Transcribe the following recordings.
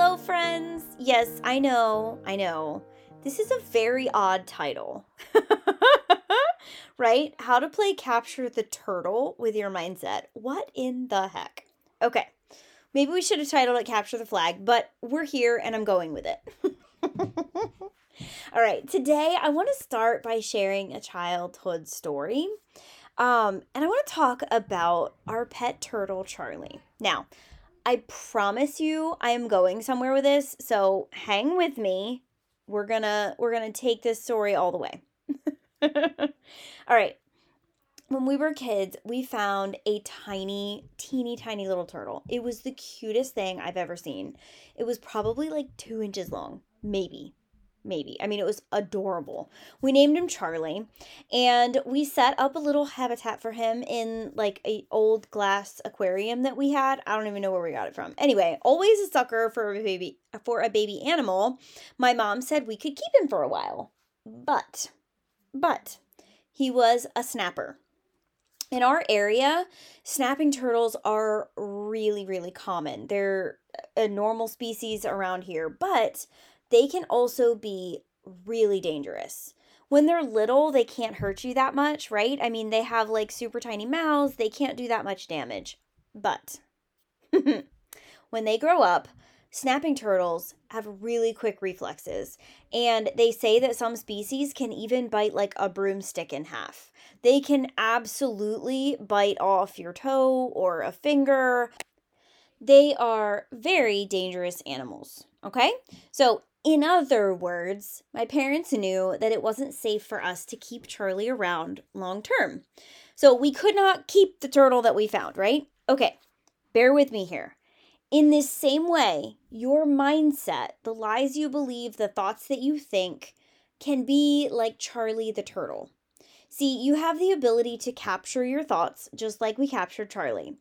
Hello, friends. Yes, I know, I know. This is a very odd title. right? How to play capture the turtle with your mindset. What in the heck? Okay. Maybe we should have titled it Capture the Flag, but we're here and I'm going with it. All right, today I want to start by sharing a childhood story. Um, and I want to talk about our pet turtle, Charlie. Now, I promise you I am going somewhere with this, so hang with me. We're gonna we're gonna take this story all the way. all right. When we were kids, we found a tiny, teeny, tiny little turtle. It was the cutest thing I've ever seen. It was probably like two inches long, maybe maybe. I mean, it was adorable. We named him Charlie, and we set up a little habitat for him in like a old glass aquarium that we had. I don't even know where we got it from. Anyway, always a sucker for a baby for a baby animal. My mom said we could keep him for a while, but but he was a snapper. In our area, snapping turtles are really, really common. They're a normal species around here, but they can also be really dangerous. When they're little, they can't hurt you that much, right? I mean, they have like super tiny mouths, they can't do that much damage. But when they grow up, snapping turtles have really quick reflexes, and they say that some species can even bite like a broomstick in half. They can absolutely bite off your toe or a finger. They are very dangerous animals, okay? So in other words, my parents knew that it wasn't safe for us to keep Charlie around long term. So we could not keep the turtle that we found, right? Okay, bear with me here. In this same way, your mindset, the lies you believe, the thoughts that you think, can be like Charlie the turtle. See, you have the ability to capture your thoughts just like we captured Charlie.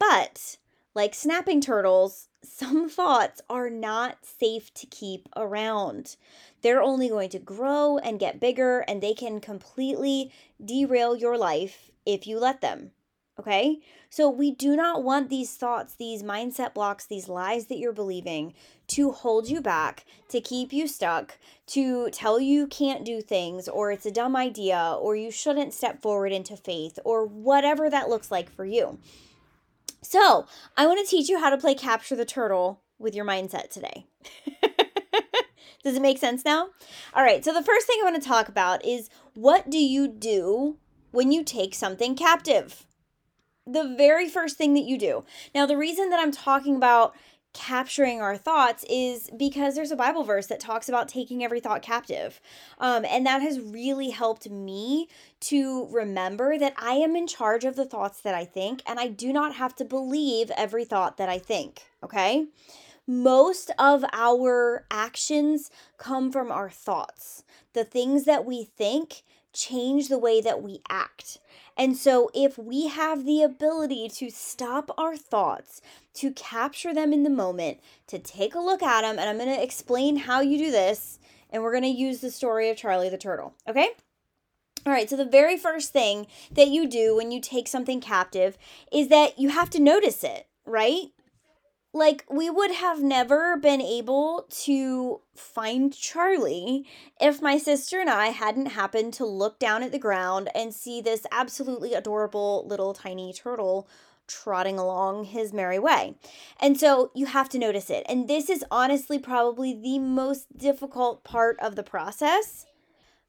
But like snapping turtles, some thoughts are not safe to keep around. They're only going to grow and get bigger, and they can completely derail your life if you let them. Okay? So, we do not want these thoughts, these mindset blocks, these lies that you're believing to hold you back, to keep you stuck, to tell you can't do things, or it's a dumb idea, or you shouldn't step forward into faith, or whatever that looks like for you. So, I want to teach you how to play Capture the Turtle with your mindset today. Does it make sense now? All right, so the first thing I want to talk about is what do you do when you take something captive? The very first thing that you do. Now, the reason that I'm talking about capturing our thoughts is because there's a Bible verse that talks about taking every thought captive. Um, and that has really helped me to remember that I am in charge of the thoughts that I think, and I do not have to believe every thought that I think. Okay. Most of our actions come from our thoughts. The things that we think change the way that we act. And so, if we have the ability to stop our thoughts, to capture them in the moment, to take a look at them, and I'm going to explain how you do this, and we're going to use the story of Charlie the Turtle, okay? All right, so the very first thing that you do when you take something captive is that you have to notice it, right? Like we would have never been able to find Charlie if my sister and I hadn't happened to look down at the ground and see this absolutely adorable little tiny turtle trotting along his merry way. And so you have to notice it. And this is honestly probably the most difficult part of the process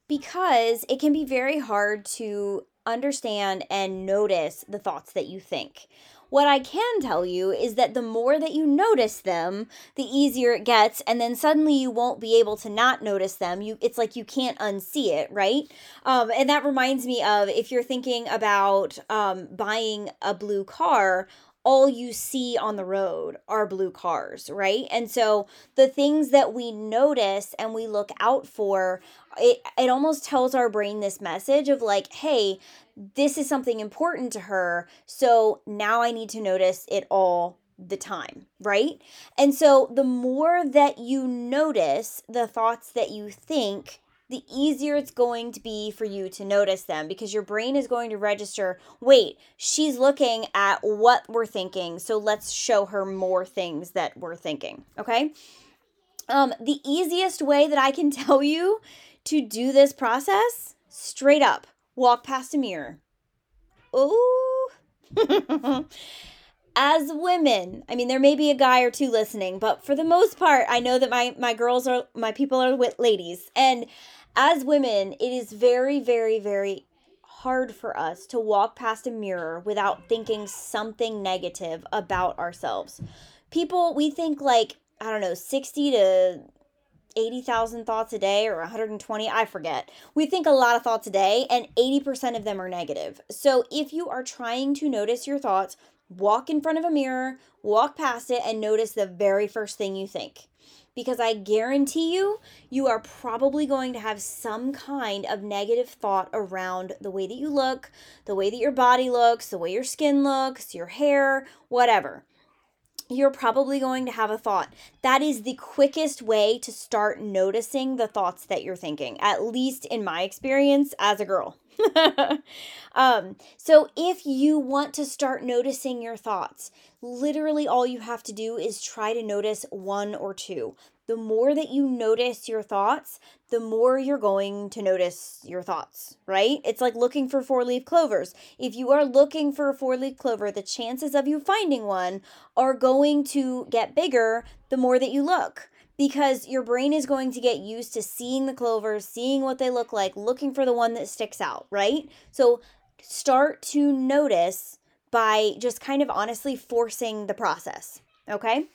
because it can be very hard to understand and notice the thoughts that you think. What I can tell you is that the more that you notice them, the easier it gets and then suddenly you won't be able to not notice them. You it's like you can't unsee it, right? Um, and that reminds me of if you're thinking about um, buying a blue car, all you see on the road are blue cars, right? And so the things that we notice and we look out for, it, it almost tells our brain this message of like, hey, this is something important to her. So now I need to notice it all the time, right? And so the more that you notice the thoughts that you think, the easier it's going to be for you to notice them because your brain is going to register wait, she's looking at what we're thinking, so let's show her more things that we're thinking, okay? Um, the easiest way that I can tell you to do this process, straight up, walk past a mirror. Ooh. as women, I mean, there may be a guy or two listening, but for the most part, I know that my my girls are my people are with ladies, and as women, it is very, very, very hard for us to walk past a mirror without thinking something negative about ourselves. People, we think like I don't know, sixty to 80,000 thoughts a day or 120, I forget. We think a lot of thoughts a day and 80% of them are negative. So if you are trying to notice your thoughts, walk in front of a mirror, walk past it, and notice the very first thing you think. Because I guarantee you, you are probably going to have some kind of negative thought around the way that you look, the way that your body looks, the way your skin looks, your hair, whatever you're probably going to have a thought. That is the quickest way to start noticing the thoughts that you're thinking, at least in my experience as a girl. um, so, if you want to start noticing your thoughts, literally all you have to do is try to notice one or two. The more that you notice your thoughts, the more you're going to notice your thoughts, right? It's like looking for four leaf clovers. If you are looking for a four leaf clover, the chances of you finding one are going to get bigger the more that you look because your brain is going to get used to seeing the clovers, seeing what they look like, looking for the one that sticks out, right? So start to notice by just kind of honestly forcing the process, okay?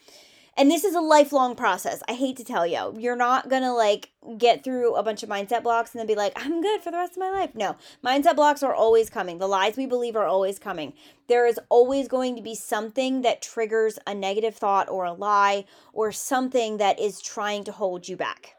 And this is a lifelong process. I hate to tell you. You're not going to like get through a bunch of mindset blocks and then be like, I'm good for the rest of my life. No, mindset blocks are always coming. The lies we believe are always coming. There is always going to be something that triggers a negative thought or a lie or something that is trying to hold you back.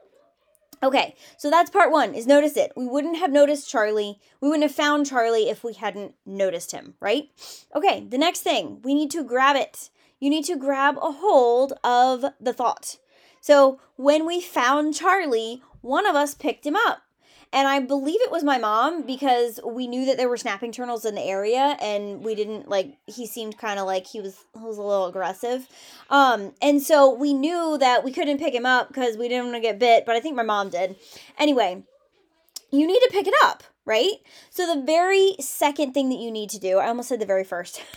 Okay, so that's part one is notice it. We wouldn't have noticed Charlie. We wouldn't have found Charlie if we hadn't noticed him, right? Okay, the next thing, we need to grab it you need to grab a hold of the thought. So when we found Charlie, one of us picked him up. And I believe it was my mom because we knew that there were snapping turtles in the area and we didn't like he seemed kind of like he was he was a little aggressive. Um and so we knew that we couldn't pick him up because we didn't want to get bit, but I think my mom did. Anyway, you need to pick it up, right? So the very second thing that you need to do, I almost said the very first.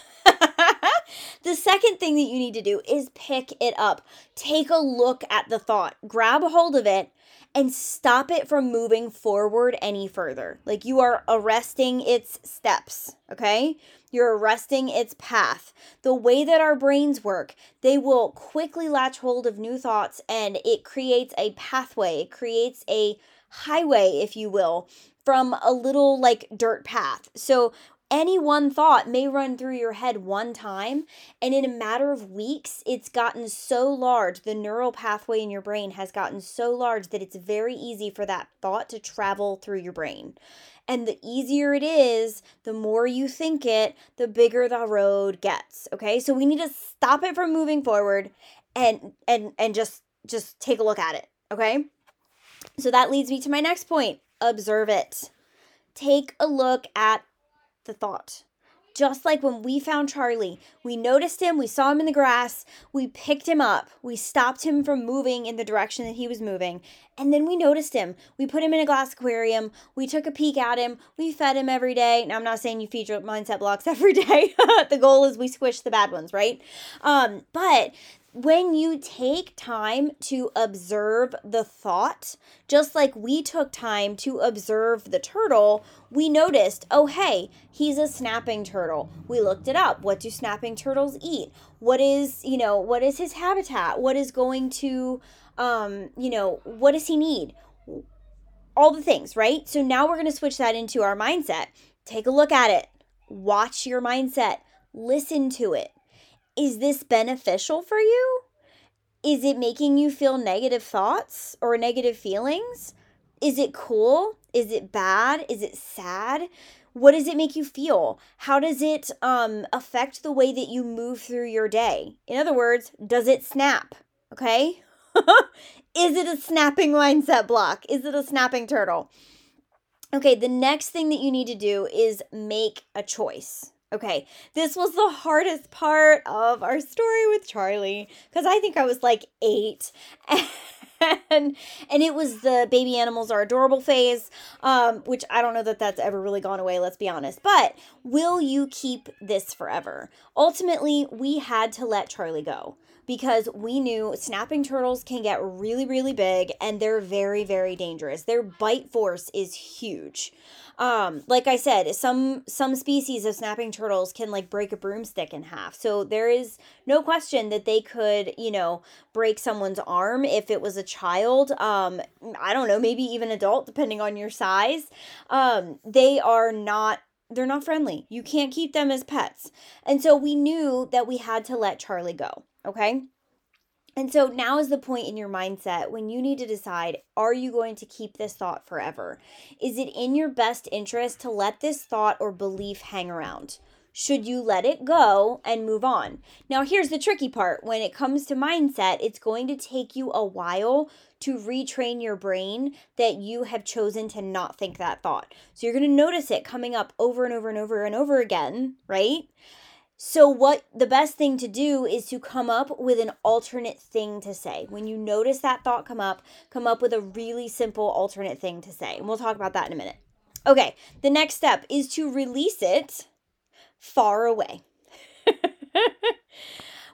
The second thing that you need to do is pick it up. Take a look at the thought, grab a hold of it, and stop it from moving forward any further. Like you are arresting its steps, okay? You're arresting its path. The way that our brains work, they will quickly latch hold of new thoughts and it creates a pathway, it creates a highway, if you will, from a little like dirt path. So any one thought may run through your head one time, and in a matter of weeks, it's gotten so large, the neural pathway in your brain has gotten so large that it's very easy for that thought to travel through your brain. And the easier it is, the more you think it, the bigger the road gets. Okay? So we need to stop it from moving forward and and and just just take a look at it. Okay? So that leads me to my next point. Observe it. Take a look at the thought. Just like when we found Charlie, we noticed him, we saw him in the grass, we picked him up, we stopped him from moving in the direction that he was moving, and then we noticed him. We put him in a glass aquarium, we took a peek at him, we fed him every day. Now, I'm not saying you feed your mindset blocks every day. the goal is we squish the bad ones, right? Um, but when you take time to observe the thought, just like we took time to observe the turtle, we noticed, oh, hey, he's a snapping turtle. We looked it up. What do snapping turtles eat? What is, you know, what is his habitat? What is going to, um, you know, what does he need? All the things, right? So now we're going to switch that into our mindset. Take a look at it, watch your mindset, listen to it is this beneficial for you? Is it making you feel negative thoughts or negative feelings? Is it cool? Is it bad? Is it sad? What does it make you feel? How does it um, affect the way that you move through your day? In other words, does it snap? Okay. Is it a snapping mindset block? Is it a snapping turtle? Okay, the next thing that you need to do is make a choice. Okay, this was the hardest part of our story with Charlie because I think I was like eight. And, and it was the baby animals are adorable phase, um, which I don't know that that's ever really gone away, let's be honest. But will you keep this forever? Ultimately, we had to let Charlie go because we knew snapping turtles can get really, really big and they're very, very dangerous. Their bite force is huge. Um, like I said, some some species of snapping turtles can like break a broomstick in half. So there is no question that they could, you know, break someone's arm if it was a child. Um, I don't know, maybe even adult, depending on your size. Um, they are not they're not friendly. You can't keep them as pets. And so we knew that we had to let Charlie go. Okay. And so now is the point in your mindset when you need to decide are you going to keep this thought forever? Is it in your best interest to let this thought or belief hang around? Should you let it go and move on? Now, here's the tricky part when it comes to mindset, it's going to take you a while to retrain your brain that you have chosen to not think that thought. So you're going to notice it coming up over and over and over and over again, right? So, what the best thing to do is to come up with an alternate thing to say. When you notice that thought come up, come up with a really simple alternate thing to say. And we'll talk about that in a minute. Okay, the next step is to release it far away.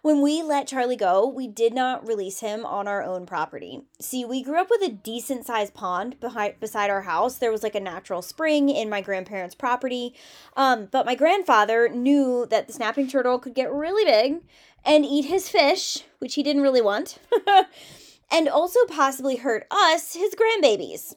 When we let Charlie go, we did not release him on our own property. See, we grew up with a decent sized pond behind beside our house. There was like a natural spring in my grandparents' property. Um, but my grandfather knew that the snapping turtle could get really big and eat his fish, which he didn't really want, and also possibly hurt us, his grandbabies.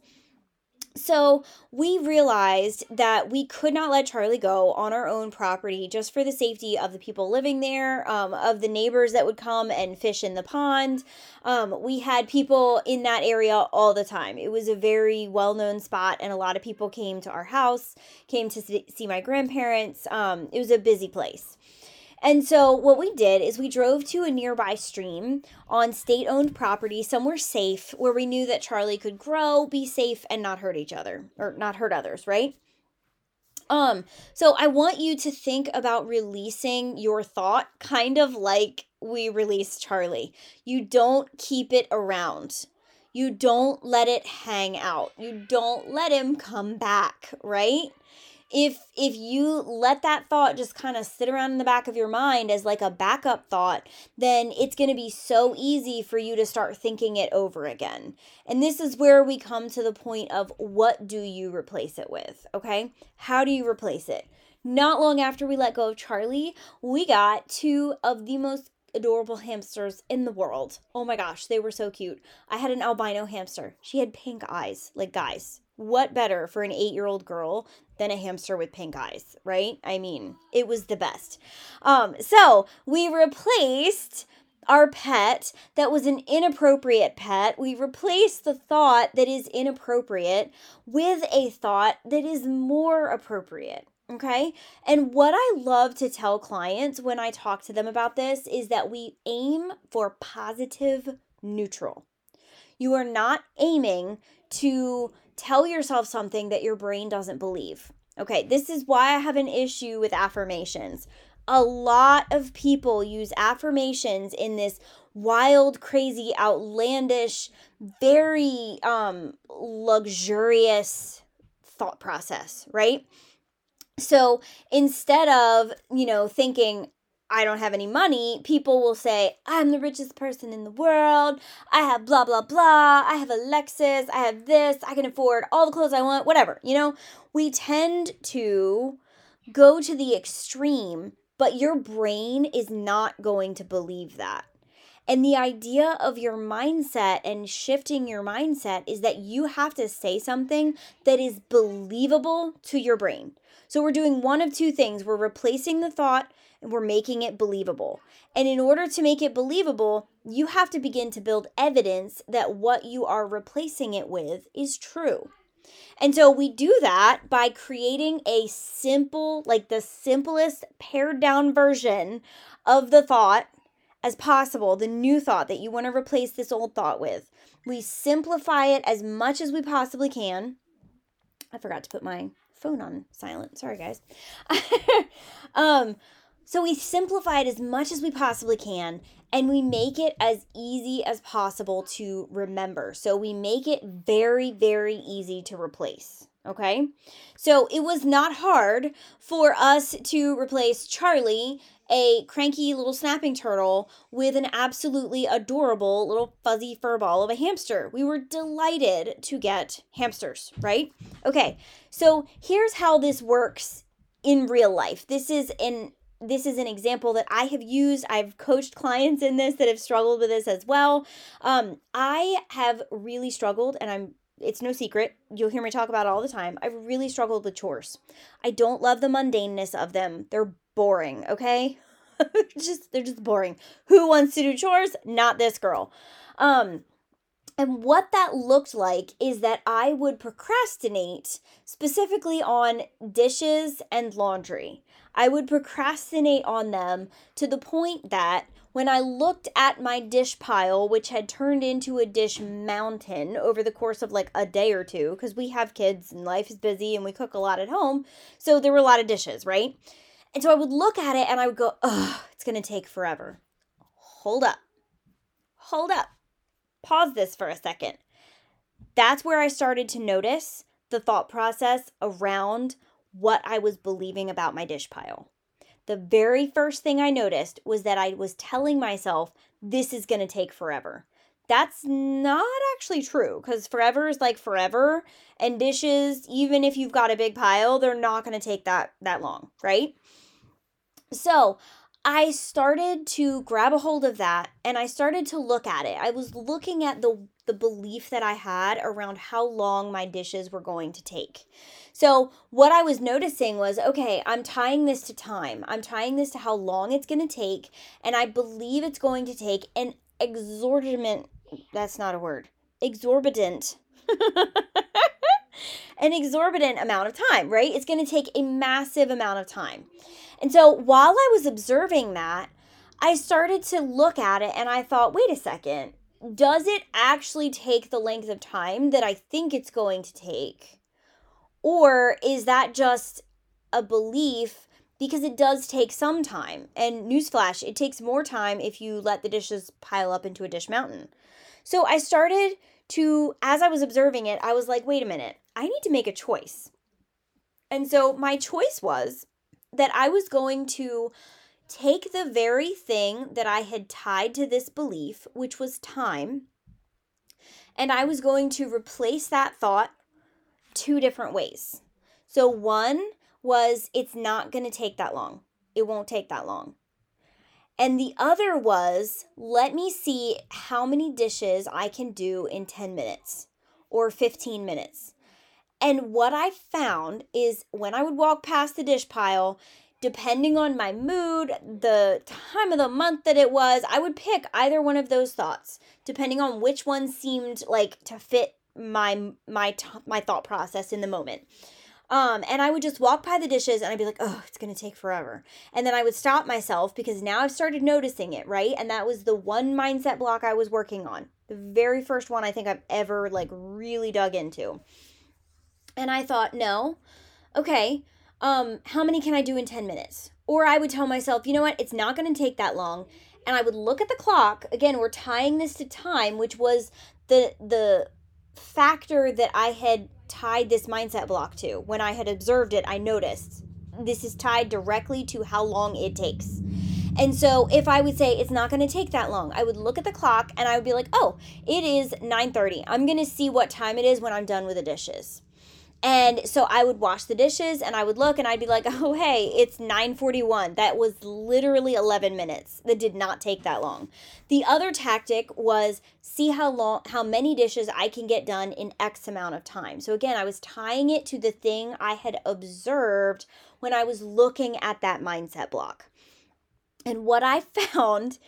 So we realized that we could not let Charlie go on our own property just for the safety of the people living there, um, of the neighbors that would come and fish in the pond. Um, we had people in that area all the time. It was a very well known spot, and a lot of people came to our house, came to see my grandparents. Um, it was a busy place. And so what we did is we drove to a nearby stream on state owned property, somewhere safe, where we knew that Charlie could grow, be safe, and not hurt each other or not hurt others, right? Um, so I want you to think about releasing your thought kind of like we released Charlie. You don't keep it around. You don't let it hang out. You don't let him come back, right? If if you let that thought just kind of sit around in the back of your mind as like a backup thought then it's going to be so easy for you to start thinking it over again and this is where we come to the point of what do you replace it with okay how do you replace it not long after we let go of charlie we got two of the most adorable hamsters in the world. Oh my gosh, they were so cute. I had an albino hamster. She had pink eyes. Like, guys, what better for an eight year old girl than a hamster with pink eyes, right? I mean, it was the best. Um, so we replaced our pet that was an inappropriate pet. We replaced the thought that is inappropriate with a thought that is more appropriate. Okay. And what I love to tell clients when I talk to them about this is that we aim for positive neutral. You are not aiming to tell yourself something that your brain doesn't believe. Okay, this is why I have an issue with affirmations. A lot of people use affirmations in this wild, crazy, outlandish, very um luxurious thought process, right? So instead of, you know, thinking, I don't have any money, people will say, I'm the richest person in the world. I have blah, blah, blah. I have a Lexus. I have this. I can afford all the clothes I want, whatever. You know, we tend to go to the extreme, but your brain is not going to believe that. And the idea of your mindset and shifting your mindset is that you have to say something that is believable to your brain. So we're doing one of two things. We're replacing the thought we're making it believable. And in order to make it believable, you have to begin to build evidence that what you are replacing it with is true. And so we do that by creating a simple, like the simplest pared down version of the thought as possible, the new thought that you want to replace this old thought with. We simplify it as much as we possibly can. I forgot to put my phone on silent. Sorry, guys. um, so we simplify it as much as we possibly can and we make it as easy as possible to remember. So we make it very, very easy to replace. Okay. So it was not hard for us to replace Charlie, a cranky little snapping turtle, with an absolutely adorable little fuzzy fur ball of a hamster. We were delighted to get hamsters, right? Okay. So here's how this works in real life. This is an this is an example that I have used. I've coached clients in this that have struggled with this as well. Um, I have really struggled, and I'm it's no secret. You'll hear me talk about it all the time. I've really struggled with chores. I don't love the mundaneness of them. They're boring, okay? just they're just boring. Who wants to do chores? Not this girl. Um and what that looked like is that I would procrastinate specifically on dishes and laundry. I would procrastinate on them to the point that when I looked at my dish pile, which had turned into a dish mountain over the course of like a day or two, because we have kids and life is busy and we cook a lot at home. So there were a lot of dishes, right? And so I would look at it and I would go, oh, it's going to take forever. Hold up. Hold up. Pause this for a second. That's where I started to notice the thought process around what I was believing about my dish pile the very first thing I noticed was that I was telling myself, this is going to take forever. That's not actually true because forever is like forever and dishes even if you've got a big pile they're not going to take that that long, right? So, I started to grab a hold of that and I started to look at it. I was looking at the the belief that I had around how long my dishes were going to take. So, what I was noticing was okay, I'm tying this to time. I'm tying this to how long it's going to take. And I believe it's going to take an exorbitant, that's not a word, exorbitant. an exorbitant amount of time, right? It's going to take a massive amount of time. And so while I was observing that, I started to look at it and I thought, wait a second, does it actually take the length of time that I think it's going to take? Or is that just a belief because it does take some time? And newsflash, it takes more time if you let the dishes pile up into a dish mountain. So I started to, as I was observing it, I was like, wait a minute, I need to make a choice. And so my choice was that I was going to take the very thing that I had tied to this belief, which was time, and I was going to replace that thought two different ways. So, one was it's not going to take that long, it won't take that long. And the other was let me see how many dishes I can do in 10 minutes or 15 minutes. And what I found is when I would walk past the dish pile, depending on my mood, the time of the month that it was, I would pick either one of those thoughts, depending on which one seemed like to fit my my t- my thought process in the moment. Um, and I would just walk by the dishes and I'd be like, oh, it's gonna take forever. And then I would stop myself because now I've started noticing it, right? And that was the one mindset block I was working on. The very first one I think I've ever like really dug into. And I thought, no, okay, um, how many can I do in 10 minutes? Or I would tell myself, you know what, it's not gonna take that long. And I would look at the clock. Again, we're tying this to time, which was the the factor that I had tied this mindset block to. When I had observed it, I noticed this is tied directly to how long it takes. And so if I would say it's not going to take that long, I would look at the clock and I would be like, "Oh, it is 9:30. I'm going to see what time it is when I'm done with the dishes." And so I would wash the dishes and I would look and I'd be like, "Oh, hey, it's 9:41." That was literally 11 minutes. That did not take that long. The other tactic was see how long how many dishes I can get done in X amount of time. So again, I was tying it to the thing I had observed when I was looking at that mindset block. And what I found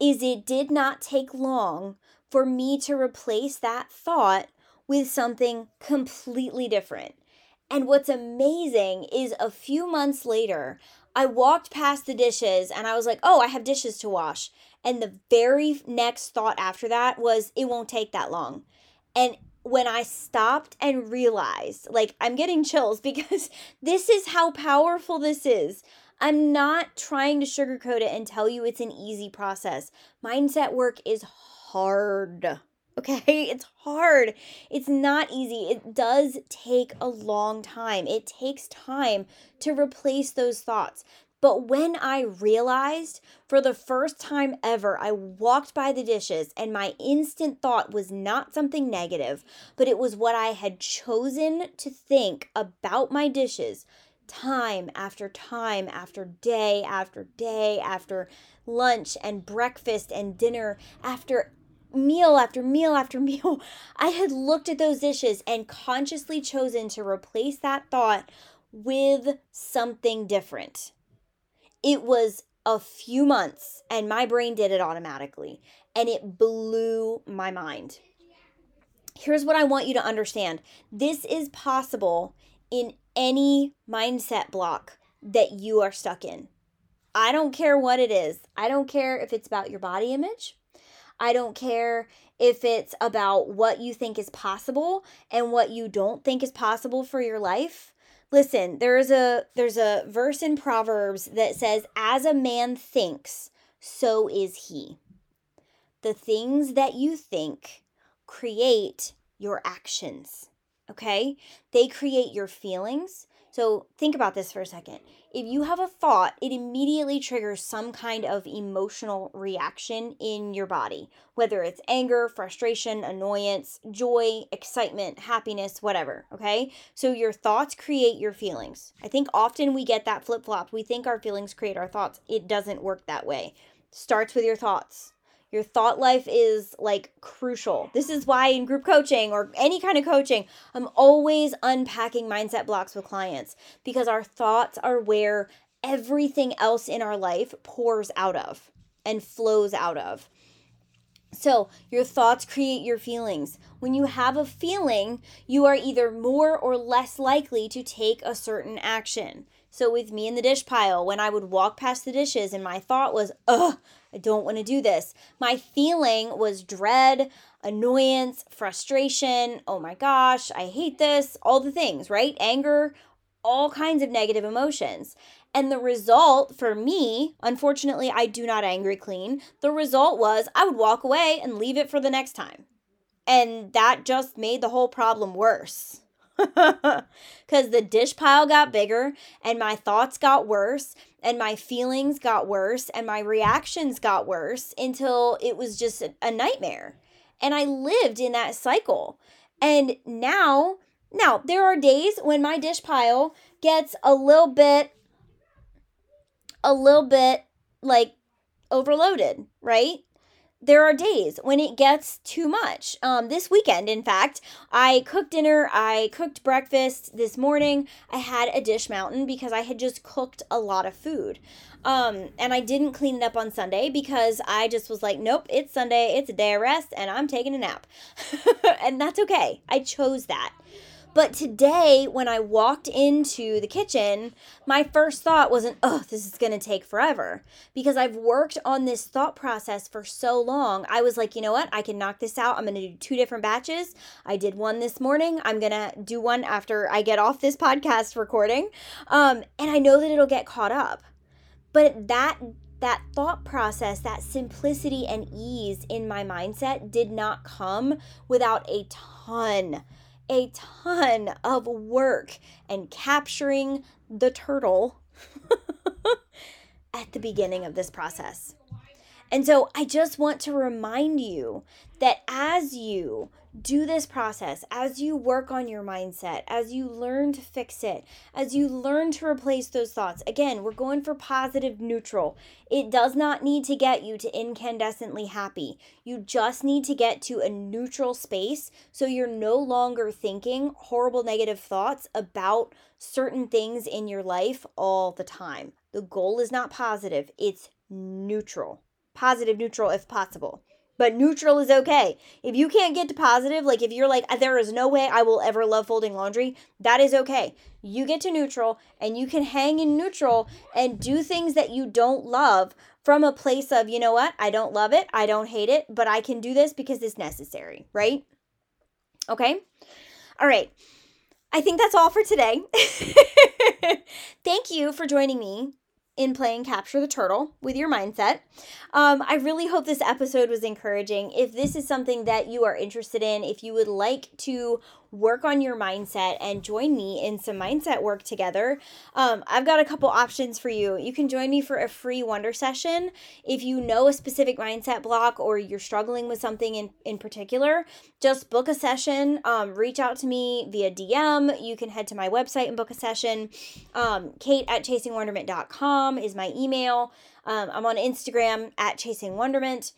is it did not take long for me to replace that thought with something completely different. And what's amazing is a few months later, I walked past the dishes and I was like, oh, I have dishes to wash. And the very next thought after that was, it won't take that long. And when I stopped and realized, like, I'm getting chills because this is how powerful this is. I'm not trying to sugarcoat it and tell you it's an easy process. Mindset work is hard. Okay, it's hard. It's not easy. It does take a long time. It takes time to replace those thoughts. But when I realized for the first time ever, I walked by the dishes and my instant thought was not something negative, but it was what I had chosen to think about my dishes time after time after day after day after lunch and breakfast and dinner after meal after meal after meal, I had looked at those dishes and consciously chosen to replace that thought with something different. It was a few months and my brain did it automatically and it blew my mind. Here's what I want you to understand this is possible in any mindset block that you are stuck in. I don't care what it is. I don't care if it's about your body image. I don't care if it's about what you think is possible and what you don't think is possible for your life. Listen, there's a there's a verse in Proverbs that says as a man thinks, so is he. The things that you think create your actions. Okay? They create your feelings, so think about this for a second. If you have a thought, it immediately triggers some kind of emotional reaction in your body, whether it's anger, frustration, annoyance, joy, excitement, happiness, whatever. Okay. So your thoughts create your feelings. I think often we get that flip flop. We think our feelings create our thoughts. It doesn't work that way. Starts with your thoughts. Your thought life is like crucial. This is why in group coaching or any kind of coaching, I'm always unpacking mindset blocks with clients because our thoughts are where everything else in our life pours out of and flows out of. So, your thoughts create your feelings. When you have a feeling, you are either more or less likely to take a certain action. So, with me in the dish pile, when I would walk past the dishes and my thought was, ugh, I don't want to do this. My feeling was dread, annoyance, frustration. Oh my gosh, I hate this. All the things, right? Anger, all kinds of negative emotions. And the result for me, unfortunately, I do not angry clean. The result was I would walk away and leave it for the next time. And that just made the whole problem worse. Because the dish pile got bigger and my thoughts got worse and my feelings got worse and my reactions got worse until it was just a, nightmare. And I lived in that cycle. And now, now there are days when my dish pile gets a little bit, a little bit like overloaded, right? There are days when it gets too much. Um, this weekend, in fact, I cooked dinner, I cooked breakfast this morning. I had a dish mountain because I had just cooked a lot of food. Um, and I didn't clean it up on Sunday because I just was like, nope, it's Sunday, it's a day of rest, and I'm taking a nap. and that's okay. I chose that. But today, when I walked into the kitchen, my first thought wasn't, oh, this is going to take forever. Because I've worked on this thought process for so long. I was like, you know what? I can knock this out. I'm going to do two different batches. I did one this morning. I'm going to do one after I get off this podcast recording. Um, and I know that it'll get caught up. But that that thought process, that simplicity and ease in my mindset did not come without a ton a ton of work and capturing the turtle at the beginning of this process. And so I just want to remind you that as you do this process, as you work on your mindset, as you learn to fix it, as you learn to replace those thoughts, again, we're going for positive neutral. It does not need to get you to incandescently happy. You just need to get to a neutral space so you're no longer thinking horrible negative thoughts about certain things in your life all the time. The goal is not positive, it's neutral. Positive neutral if possible. But neutral is okay. If you can't get to positive, like if you're like, uh, there is no way I will ever love folding laundry, that is okay. You get to neutral and you can hang in neutral and do things that you don't love from a place of, you know what, I don't love it, I don't hate it, but I can do this because it's necessary, right? Okay? All right. I think that's all for today. Thank you for joining me in playing Capture the Turtle with your mindset. Um, I really hope this episode was encouraging. If this is something that you are interested in, if you would like to work on your mindset and join me in some mindset work together, um, I've got a couple options for you. You can join me for a free wonder session. If you know a specific mindset block or you're struggling with something in, in particular, just book a session. Um, reach out to me via DM. You can head to my website and book a session. Um, Kate at chasingwonderment.com is my email. Um, I'm on Instagram at chasingwonderment.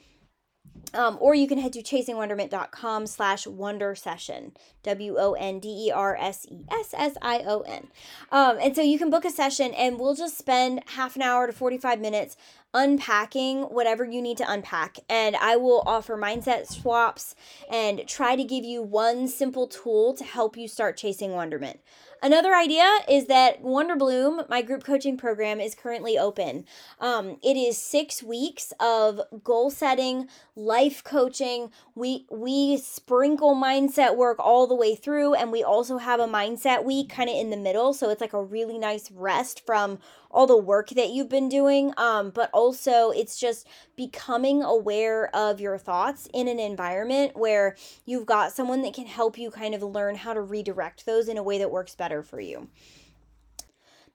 Um, or you can head to chasingwonderment.com slash wonder session w-o-n-d-e-r-s-e-s-s-i-o-n um, and so you can book a session and we'll just spend half an hour to 45 minutes unpacking whatever you need to unpack and i will offer mindset swaps and try to give you one simple tool to help you start chasing wonderment Another idea is that Wonder Bloom, my group coaching program, is currently open. Um, it is six weeks of goal setting, life coaching. We we sprinkle mindset work all the way through, and we also have a mindset week kind of in the middle. So it's like a really nice rest from all the work that you've been doing. Um, but also it's just becoming aware of your thoughts in an environment where you've got someone that can help you kind of learn how to redirect those in a way that works better for you.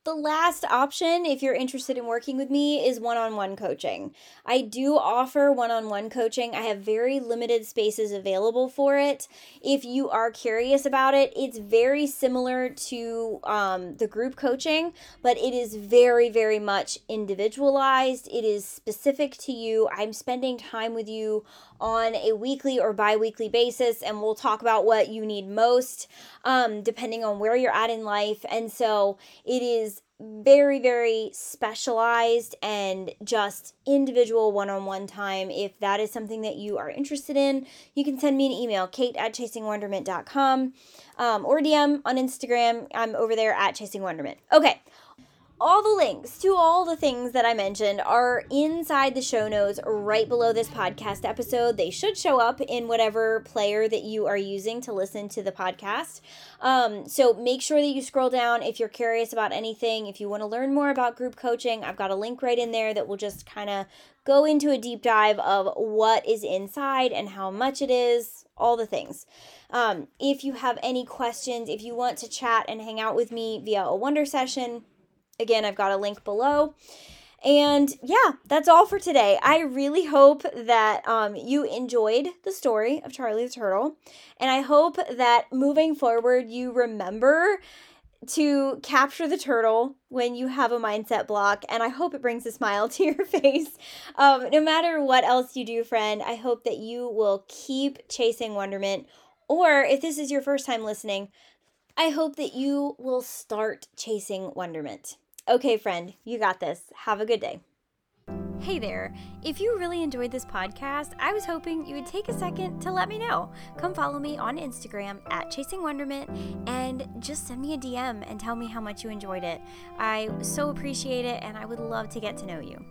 The last option, if you're interested in working with me, is one on one coaching. I do offer one on one coaching. I have very limited spaces available for it. If you are curious about it, it's very similar to um, the group coaching, but it is very, very much individualized. It is specific to you. I'm spending time with you on a weekly or bi weekly basis, and we'll talk about what you need most um, depending on where you're at in life. And so it is very, very specialized and just individual one on one time. If that is something that you are interested in, you can send me an email, kate at chasingwonderment.com um, or DM on Instagram. I'm over there at Chasing Wonderment. Okay, all the links to all the things that I mentioned are inside the show notes right below this podcast episode. They should show up in whatever player that you are using to listen to the podcast. Um, so make sure that you scroll down if you're curious about anything. If you want to learn more about group coaching, I've got a link right in there that will just kind of go into a deep dive of what is inside and how much it is, all the things. Um, if you have any questions, if you want to chat and hang out with me via a wonder session, Again, I've got a link below. And yeah, that's all for today. I really hope that um, you enjoyed the story of Charlie the Turtle. And I hope that moving forward, you remember to capture the turtle when you have a mindset block. And I hope it brings a smile to your face. Um, no matter what else you do, friend, I hope that you will keep chasing wonderment. Or if this is your first time listening, I hope that you will start chasing wonderment. Okay, friend, you got this. Have a good day. Hey there. If you really enjoyed this podcast, I was hoping you would take a second to let me know. Come follow me on Instagram at Chasing Wonderment and just send me a DM and tell me how much you enjoyed it. I so appreciate it and I would love to get to know you.